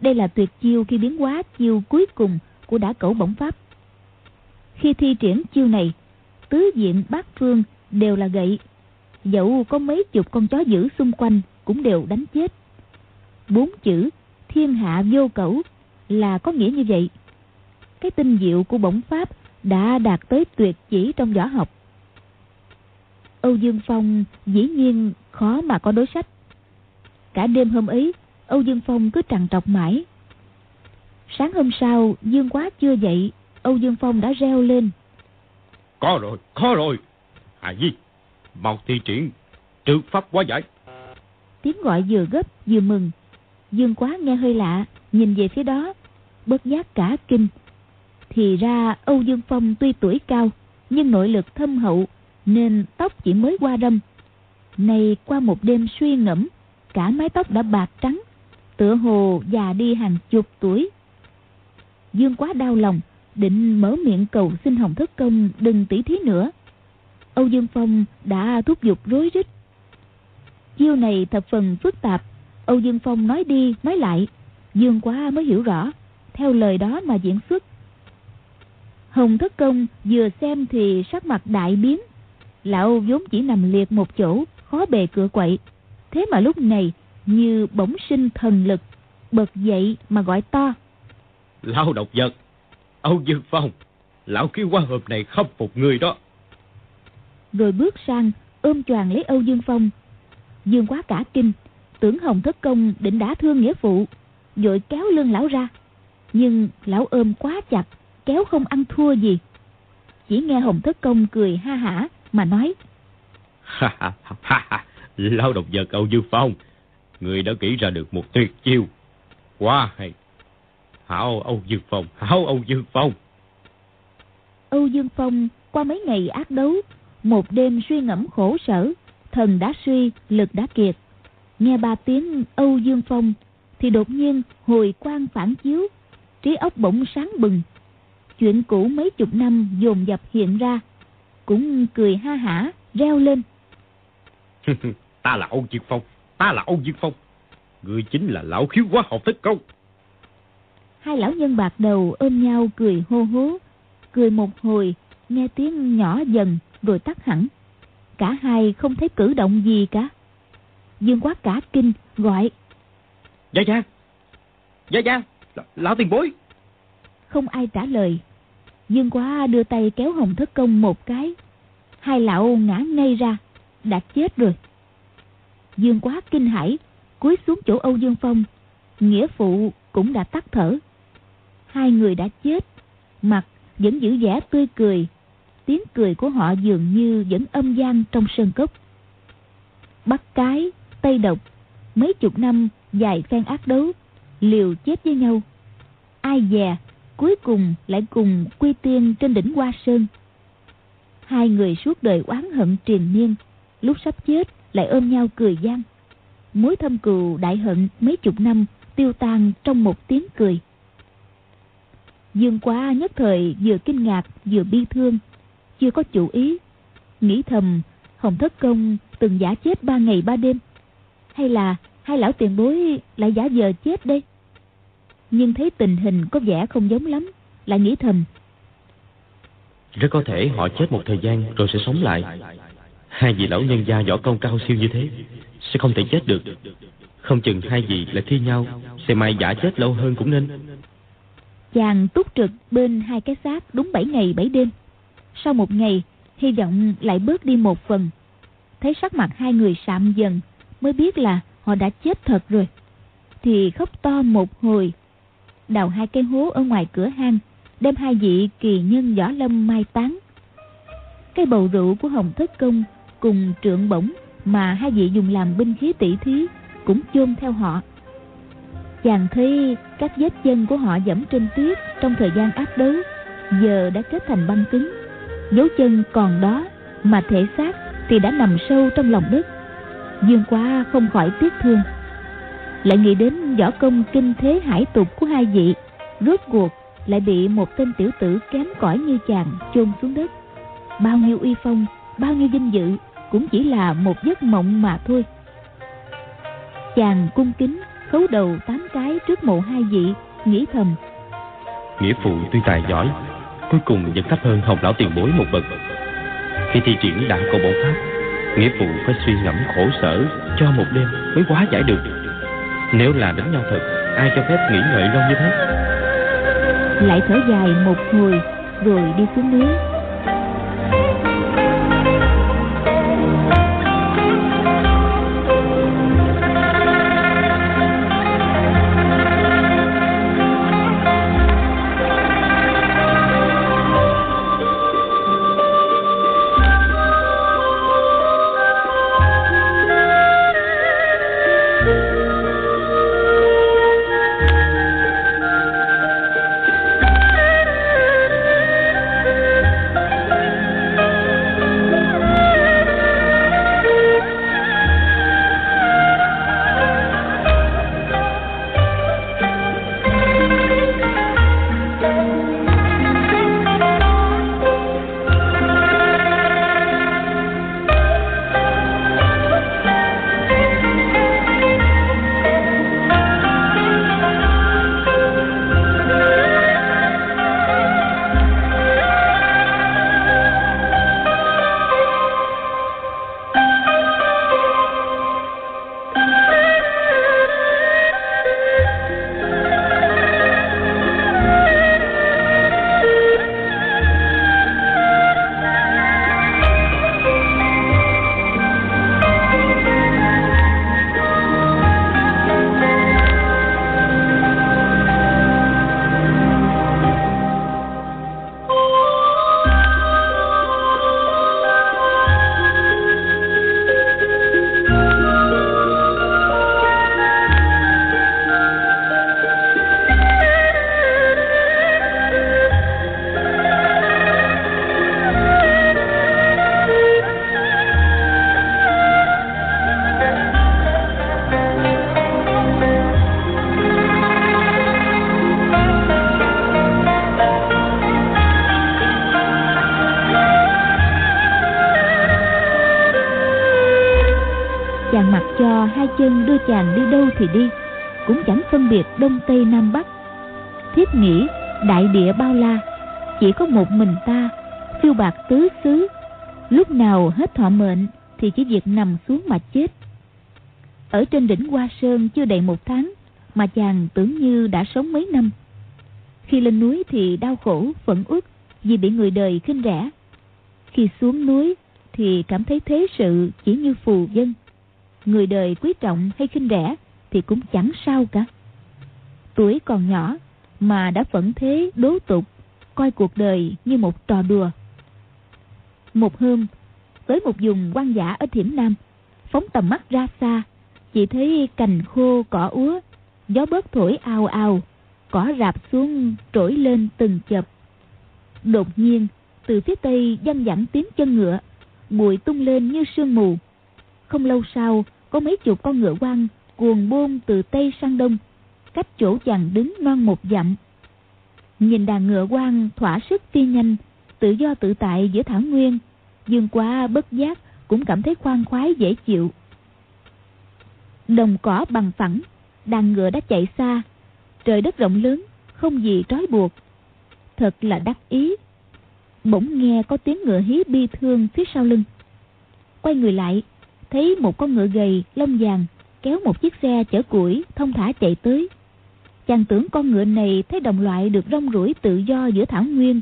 Đây là tuyệt chiêu khi biến hóa chiêu cuối cùng của đã cẩu bổng pháp. Khi thi triển chiêu này, tứ diện bát phương đều là gậy. Dẫu có mấy chục con chó dữ xung quanh cũng đều đánh chết. Bốn chữ thiên hạ vô cẩu là có nghĩa như vậy. Cái tinh diệu của bổng pháp đã đạt tới tuyệt chỉ trong võ học. Âu Dương Phong dĩ nhiên khó mà có đối sách. Cả đêm hôm ấy, Âu Dương Phong cứ trằn trọc mãi. Sáng hôm sau, Dương Quá chưa dậy, Âu Dương Phong đã reo lên. Có rồi, có rồi. Hà Di, mau thi triển, trừ pháp quá giải. Tiếng gọi vừa gấp vừa mừng. Dương Quá nghe hơi lạ, nhìn về phía đó, bất giác cả kinh. Thì ra Âu Dương Phong tuy tuổi cao, nhưng nội lực thâm hậu, nên tóc chỉ mới qua đâm. Này qua một đêm suy ngẫm, cả mái tóc đã bạc trắng, tựa hồ già đi hàng chục tuổi. Dương quá đau lòng, định mở miệng cầu xin Hồng Thất Công đừng tỉ thí nữa. Âu Dương Phong đã thúc giục rối rít. Chiêu này thập phần phức tạp, Âu Dương Phong nói đi nói lại, Dương quá mới hiểu rõ, theo lời đó mà diễn xuất. Hồng Thất Công vừa xem thì sắc mặt đại biến, lão vốn chỉ nằm liệt một chỗ, khó bề cửa quậy. Thế mà lúc này như bỗng sinh thần lực, bật dậy mà gọi to. Lão độc vật, Âu Dương Phong, lão ký qua hộp này không phục người đó. Rồi bước sang, ôm choàng lấy Âu Dương Phong. Dương quá cả kinh, tưởng Hồng Thất Công định đả thương nghĩa phụ, vội kéo lưng lão ra. Nhưng lão ôm quá chặt, kéo không ăn thua gì. Chỉ nghe Hồng Thất Công cười ha hả mà nói. Ha ha ha ha, lão độc vật Âu Dương Phong, người đã nghĩ ra được một tuyệt chiêu. Quá hay. Hảo Âu Dương Phong, hảo Âu Dương Phong. Âu Dương Phong qua mấy ngày ác đấu, một đêm suy ngẫm khổ sở, thần đã suy, lực đã kiệt. Nghe ba tiếng Âu Dương Phong thì đột nhiên hồi quang phản chiếu, trí óc bỗng sáng bừng. Chuyện cũ mấy chục năm dồn dập hiện ra, cũng cười ha hả, reo lên. *laughs* ta là Âu Dương Phong, ta là Âu Dương Phong. Người chính là lão khiếu quá học tất công. Hai lão nhân bạc đầu ôm nhau cười hô hố, cười một hồi, nghe tiếng nhỏ dần rồi tắt hẳn. Cả hai không thấy cử động gì cả. Dương quá cả kinh, gọi. Gia Gia! Gia Gia! Lão tiền bối! Không ai trả lời. Dương quá đưa tay kéo hồng thất công một cái. Hai lão ngã ngay ra, đã chết rồi. Dương quá kinh hãi, cúi xuống chỗ Âu Dương Phong. Nghĩa phụ cũng đã tắt thở. Hai người đã chết, mặt vẫn giữ vẻ tươi cười. Tiếng cười của họ dường như vẫn âm gian trong sơn cốc. Bắt cái, Tây Độc, mấy chục năm dài phen ác đấu, liều chết với nhau. Ai dè, cuối cùng lại cùng quy tiên trên đỉnh Hoa Sơn. Hai người suốt đời oán hận triền miên, lúc sắp chết lại ôm nhau cười gian. Mối thâm cừu đại hận mấy chục năm tiêu tan trong một tiếng cười. Dương quá nhất thời vừa kinh ngạc vừa bi thương, chưa có chủ ý. Nghĩ thầm, Hồng Thất Công từng giả chết ba ngày ba đêm. Hay là hai lão tiền bối lại giả vờ chết đây? Nhưng thấy tình hình có vẻ không giống lắm, lại nghĩ thầm. Rất có thể họ chết một thời gian rồi sẽ sống lại. Hai vị lão nhân gia võ công cao siêu như thế sẽ không thể chết được. Không chừng hai vị lại thi nhau, sẽ mai giả chết lâu hơn cũng nên. Chàng túc trực bên hai cái xác đúng 7 ngày 7 đêm. Sau một ngày, hy vọng lại bớt đi một phần. Thấy sắc mặt hai người sạm dần, mới biết là họ đã chết thật rồi. Thì khóc to một hồi, đào hai cây hố ở ngoài cửa hang, đem hai vị kỳ nhân võ lâm mai táng. Cái bầu rượu của Hồng Thất Công cùng trượng bổng mà hai vị dùng làm binh khí tỷ thí cũng chôn theo họ. Chàng thấy các vết chân của họ dẫm trên tuyết trong thời gian áp đấu giờ đã kết thành băng cứng. Dấu chân còn đó mà thể xác thì đã nằm sâu trong lòng đất. Dương quá không khỏi tiếc thương. Lại nghĩ đến võ công kinh thế hải tục của hai vị, rốt cuộc lại bị một tên tiểu tử kém cỏi như chàng chôn xuống đất. Bao nhiêu uy phong, bao nhiêu vinh dự cũng chỉ là một giấc mộng mà thôi. Chàng cung kính khấu đầu tám cái trước mộ hai vị, nghĩ thầm. Nghĩa phụ tuy tài giỏi, cuối cùng vẫn thấp hơn hồng lão tiền bối một bậc. Khi thi triển đạo cầu bổn pháp, nghĩa phụ phải suy ngẫm khổ sở cho một đêm mới quá giải được. Nếu là đánh nhau thật, ai cho phép nghỉ ngợi lâu như thế? Lại thở dài một hồi, rồi đi xuống núi chân đưa chàng đi đâu thì đi, cũng chẳng phân biệt đông tây nam bắc. Thiết nghĩ đại địa bao la, chỉ có một mình ta, phiêu bạc tứ xứ. Lúc nào hết thọ mệnh thì chỉ việc nằm xuống mà chết. Ở trên đỉnh hoa sơn chưa đầy một tháng mà chàng tưởng như đã sống mấy năm. Khi lên núi thì đau khổ, phẫn uất vì bị người đời khinh rẻ. Khi xuống núi thì cảm thấy thế sự chỉ như phù dân người đời quý trọng hay khinh rẻ thì cũng chẳng sao cả. Tuổi còn nhỏ mà đã phẫn thế đố tục coi cuộc đời như một trò đùa. Một hôm tới một vùng quan dã ở thiểm nam phóng tầm mắt ra xa chỉ thấy cành khô cỏ úa gió bớt thổi ao ao, cỏ rạp xuống trỗi lên từng chập. Đột nhiên từ phía tây văng dẳng tiếng chân ngựa bụi tung lên như sương mù không lâu sau, có mấy chục con ngựa quang cuồng bôn từ tây sang đông, cách chỗ chàng đứng non một dặm. Nhìn đàn ngựa quang thỏa sức phi nhanh, tự do tự tại giữa thảo nguyên, dương quá bất giác cũng cảm thấy khoan khoái dễ chịu. Đồng cỏ bằng phẳng, đàn ngựa đã chạy xa, trời đất rộng lớn, không gì trói buộc. Thật là đắc ý. Bỗng nghe có tiếng ngựa hí bi thương phía sau lưng. Quay người lại thấy một con ngựa gầy, lông vàng, kéo một chiếc xe chở củi, thông thả chạy tới. Chàng tưởng con ngựa này thấy đồng loại được rong ruổi tự do giữa thảo nguyên.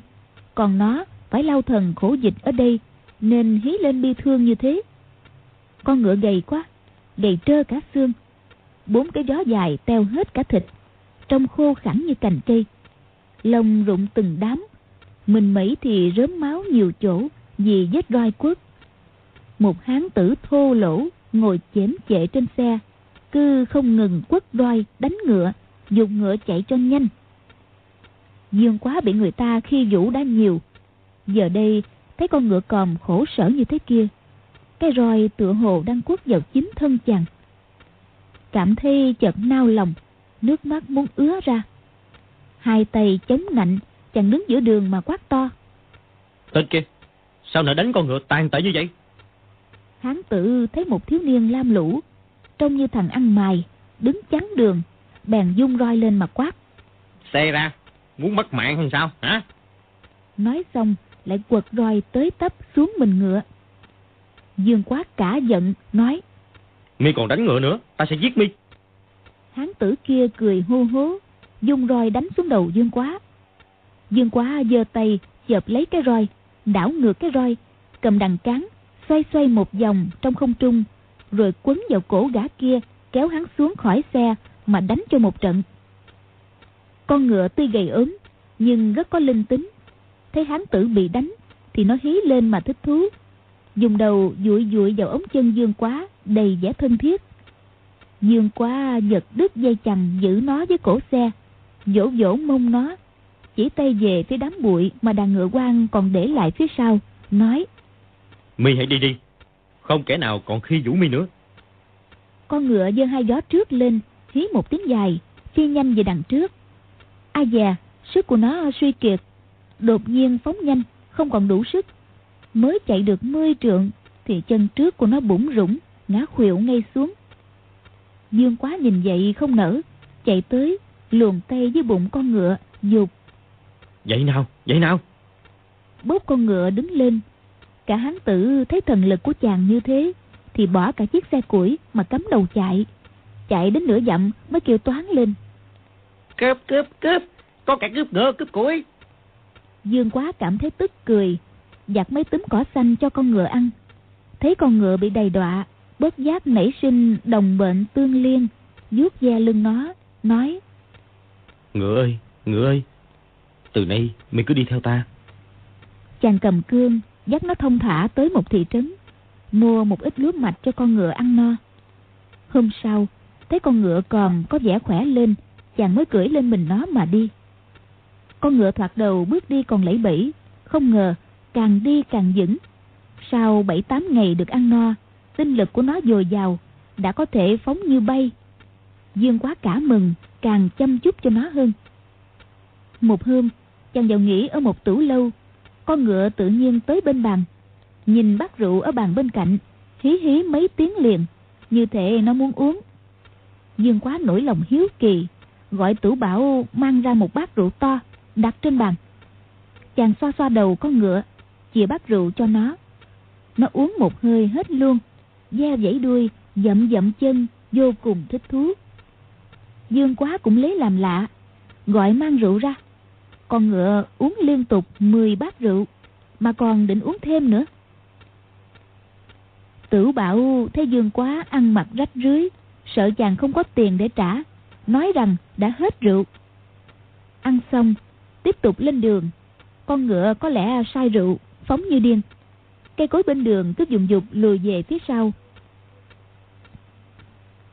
Còn nó phải lao thần khổ dịch ở đây, nên hí lên bi thương như thế. Con ngựa gầy quá, gầy trơ cả xương. Bốn cái gió dài teo hết cả thịt, trông khô khẳng như cành cây. Lông rụng từng đám, mình mẩy thì rớm máu nhiều chỗ vì vết roi quất một hán tử thô lỗ ngồi chém chệ trên xe. Cứ không ngừng quất roi, đánh ngựa, dùng ngựa chạy cho nhanh. Dương quá bị người ta khi vũ đã nhiều. Giờ đây, thấy con ngựa còm khổ sở như thế kia. Cái roi tựa hồ đang quất vào chính thân chàng. Cảm thấy chợt nao lòng, nước mắt muốn ứa ra. Hai tay chống nạnh, chàng đứng giữa đường mà quát to. Tên kia, sao lại đánh con ngựa tàn tệ như vậy? Hán tử thấy một thiếu niên lam lũ trông như thằng ăn mài đứng chắn đường bèn dung roi lên mà quát. Xe ra muốn mất mạng hay sao hả? Nói xong lại quật roi tới tấp xuống mình ngựa. Dương quát cả giận nói mi còn đánh ngựa nữa ta sẽ giết mi. Hán tử kia cười hô hố dung roi đánh xuống đầu dương quá. Dương quá giơ tay chợp lấy cái roi đảo ngược cái roi cầm đằng cán xoay xoay một vòng trong không trung, rồi quấn vào cổ gã kia, kéo hắn xuống khỏi xe mà đánh cho một trận. Con ngựa tuy gầy ốm, nhưng rất có linh tính. Thấy hán tử bị đánh, thì nó hí lên mà thích thú. Dùng đầu dụi dụi vào ống chân dương quá, đầy vẻ thân thiết. Dương quá giật đứt dây chằng giữ nó với cổ xe dỗ dỗ mông nó, chỉ tay về phía đám bụi mà đàn ngựa quan còn để lại phía sau, nói mi hãy đi đi. Không kẻ nào còn khi vũ mi nữa. Con ngựa giơ hai gió trước lên hí một tiếng dài phi nhanh về đằng trước. A già sức của nó suy kiệt đột nhiên phóng nhanh không còn đủ sức. Mới chạy được mươi trượng thì chân trước của nó bủng rủng ngã khuỵu ngay xuống. Dương quá nhìn vậy không nở chạy tới luồn tay với bụng con ngựa dục. Vậy nào vậy nào? Bóp con ngựa đứng lên cả hán tử thấy thần lực của chàng như thế thì bỏ cả chiếc xe củi mà cắm đầu chạy. Chạy đến nửa dặm mới kêu toán lên. Cướp cướp cướp có kẻ cướp ngựa cướp củi. Dương quá cảm thấy tức cười giặt mấy túm cỏ xanh cho con ngựa ăn. Thấy con ngựa bị đầy đọa bớt giác nảy sinh đồng bệnh tương liên vuốt ve lưng nó nói ngựa ơi ngựa ơi từ nay mày cứ đi theo ta. Chàng cầm cương dắt nó thông thả tới một thị trấn, mua một ít lúa mạch cho con ngựa ăn no. Hôm sau, thấy con ngựa còn có vẻ khỏe lên, chàng mới cưỡi lên mình nó mà đi. Con ngựa thoạt đầu bước đi còn lẫy bẫy, không ngờ càng đi càng vững. Sau bảy tám ngày được ăn no, tinh lực của nó dồi dào, đã có thể phóng như bay. Dương quá cả mừng, càng chăm chút cho nó hơn. Một hôm, chàng vào nghỉ ở một tủ lâu con ngựa tự nhiên tới bên bàn. Nhìn bát rượu ở bàn bên cạnh, hí hí mấy tiếng liền, Như thể nó muốn uống. Dương quá nổi lòng hiếu kỳ, Gọi tử bảo mang ra một bát rượu to, Đặt trên bàn. Chàng xoa xoa đầu con ngựa, Chìa bát rượu cho nó. Nó uống một hơi hết luôn Gieo vẫy đuôi, Dậm dậm chân, Vô cùng thích thú. Dương quá cũng lấy làm lạ, Gọi mang rượu ra. Con ngựa uống liên tục 10 bát rượu, Mà còn định uống thêm nữa. Tử bảo thấy Dương quá ăn mặc rách rưới, Sợ chàng không có tiền để trả, Nói rằng đã hết rượu. Ăn xong, Tiếp tục lên đường. Con ngựa có lẽ sai rượu, Phóng như điên. Cây cối bên đường cứ dùng dục lùi về phía sau.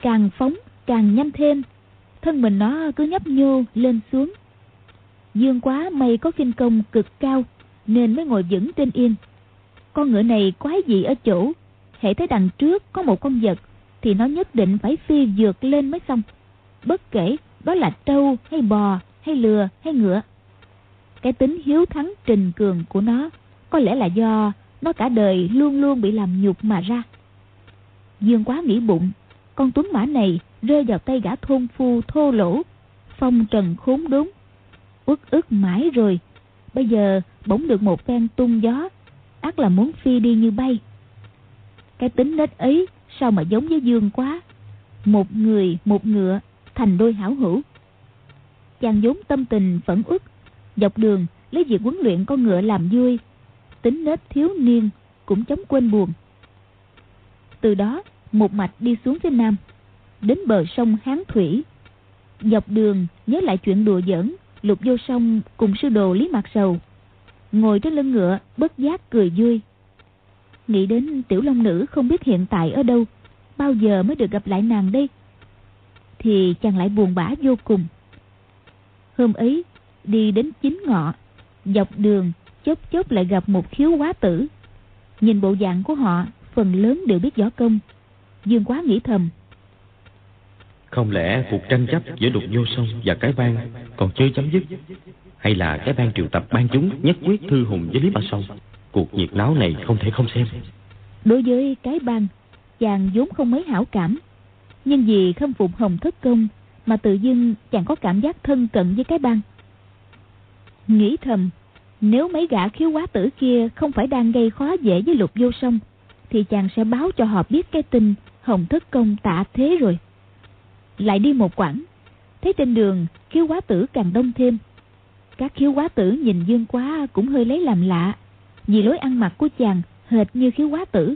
Càng phóng, càng nhanh thêm. Thân mình nó cứ nhấp nhô lên xuống. Dương quá, may có kinh công cực cao, Nên mới ngồi vững trên yên. Con ngựa này quái dị ở chỗ Hệ thấy đằng trước có một con vật, Thì nó nhất định phải phi vượt lên mới xong. Bất kể đó là trâu hay bò hay lừa hay ngựa, Cái tính hiếu thắng trình cường của nó Có lẽ là do nó cả đời luôn luôn bị làm nhục mà ra. Dương quá nghĩ bụng, Con tuấn mã này rơi vào tay gã thôn phu thô lỗ, phong trần khốn đốn uất ức mãi rồi. Bây giờ bỗng được một phen tung gió ắt là muốn phi đi như bay. Cái tính nết ấy sao mà giống với dương quá? Một người một ngựa thành đôi hảo hữu. Chàng vốn tâm tình phẫn uất dọc đường lấy việc huấn luyện con ngựa làm vui. Tính nết thiếu niên cũng chống quên buồn. Từ đó một mạch đi xuống phía nam đến bờ sông Hán Thủy. Dọc đường nhớ lại chuyện đùa giỡn, lục vô song cùng sư đồ Lý Mạc Sầu. Ngồi trên lưng ngựa, bất giác cười vui. Nghĩ đến tiểu long nữ không biết hiện tại ở đâu, bao giờ mới được gặp lại nàng đây. Thì chàng lại buồn bã vô cùng. Hôm ấy, đi đến chính ngọ, dọc đường chốc chốc lại gặp một khiếu quá tử. Nhìn bộ dạng của họ, phần lớn đều biết võ công. Dương quá nghĩ thầm, không lẽ cuộc tranh chấp giữa đục vô sông và cái bang còn chưa chấm dứt? Hay là cái bang triệu tập ban chúng nhất quyết thư hùng với Lý Ba Sông? Cuộc nhiệt náo này không thể không xem. Đối với cái bang, chàng vốn không mấy hảo cảm. Nhưng vì khâm phục hồng thất công mà tự dưng chàng có cảm giác thân cận với cái bang. Nghĩ thầm, nếu mấy gã khiếu quá tử kia không phải đang gây khó dễ với lục vô sông, thì chàng sẽ báo cho họ biết cái tin hồng thất công tạ thế rồi lại đi một quãng. Thấy trên đường, khiếu quá tử càng đông thêm. Các khiếu quá tử nhìn dương quá cũng hơi lấy làm lạ, vì lối ăn mặc của chàng hệt như khiếu quá tử.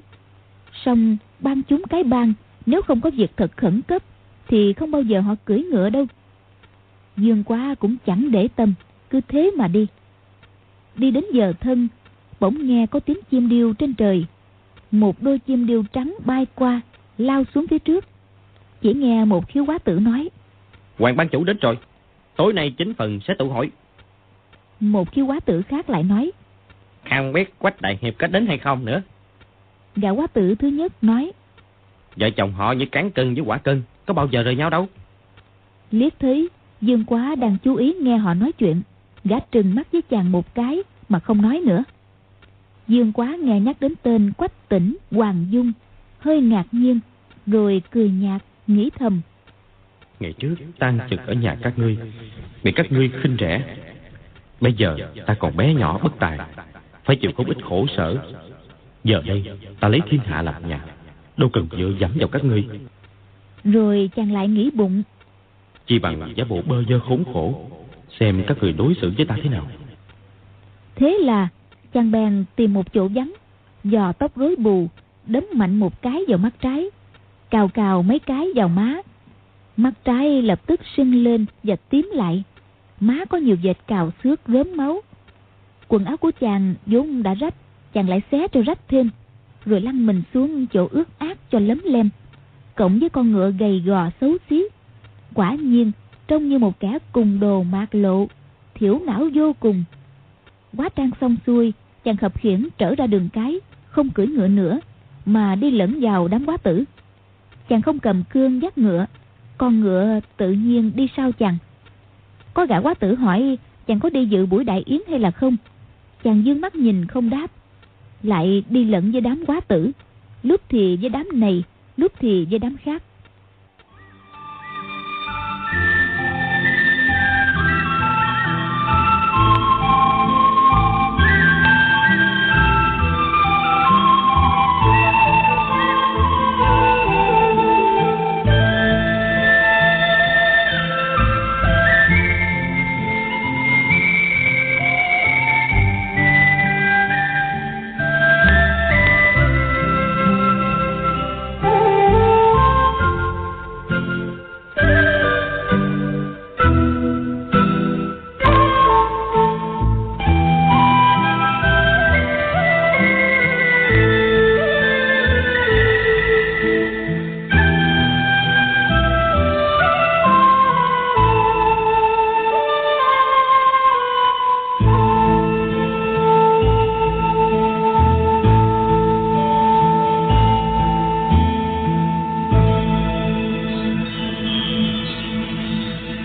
Song ban chúng cái ban nếu không có việc thật khẩn cấp, thì không bao giờ họ cưỡi ngựa đâu. Dương quá cũng chẳng để tâm, cứ thế mà đi. Đi đến giờ thân, bỗng nghe có tiếng chim điêu trên trời. Một đôi chim điêu trắng bay qua, lao xuống phía trước chỉ nghe một khiếu quá tử nói. Hoàng ban chủ đến rồi. Tối nay chính phần sẽ tụ hội Một khiếu quá tử khác lại nói. Không biết Quách Đại Hiệp có đến hay không nữa? Gã quá tử thứ nhất nói. Vợ chồng họ như cán cân với quả cân Có bao giờ rời nhau đâu? Liếc thấy Dương quá đang chú ý nghe họ nói chuyện Gã trừng mắt với chàng một cái Mà không nói nữa. Dương quá nghe nhắc đến tên Quách tỉnh Hoàng Dung Hơi ngạc nhiên Rồi cười nhạt nghĩ thầm. Ngày trước tan trực ở nhà các ngươi. Bị các ngươi khinh rẻ. Bây giờ ta còn bé nhỏ bất tài. Phải chịu không ít khổ sở. Giờ đây ta lấy thiên hạ làm nhà. Đâu cần dựa dẫm vào các ngươi. Rồi chàng lại nghĩ bụng. Chi bằng giả bộ bơ vơ khốn khổ xem các người đối xử với ta thế nào. Thế là chàng bèn tìm một chỗ vắng dò tóc rối bù đấm mạnh một cái vào mắt trái cào cào mấy cái vào má. Mắt trái lập tức sưng lên và tím lại. Má có nhiều vệt cào xước rớm máu. Quần áo của chàng vốn đã rách, chàng lại xé cho rách thêm, rồi lăn mình xuống chỗ ướt át cho lấm lem, cộng với con ngựa gầy gò xấu xí. Quả nhiên, trông như một kẻ cùng đồ mạc lộ, thiểu não vô cùng. Quá trang xong xuôi, chàng khập khiễng trở ra đường cái, không cưỡi ngựa nữa, mà đi lẫn vào đám quá tử chàng không cầm cương dắt ngựa, con ngựa tự nhiên đi sau chàng. Có gã quá tử hỏi, chàng có đi dự buổi đại yến hay là không? Chàng dương mắt nhìn không đáp, lại đi lẫn với đám quá tử. Lúc thì với đám này, lúc thì với đám khác.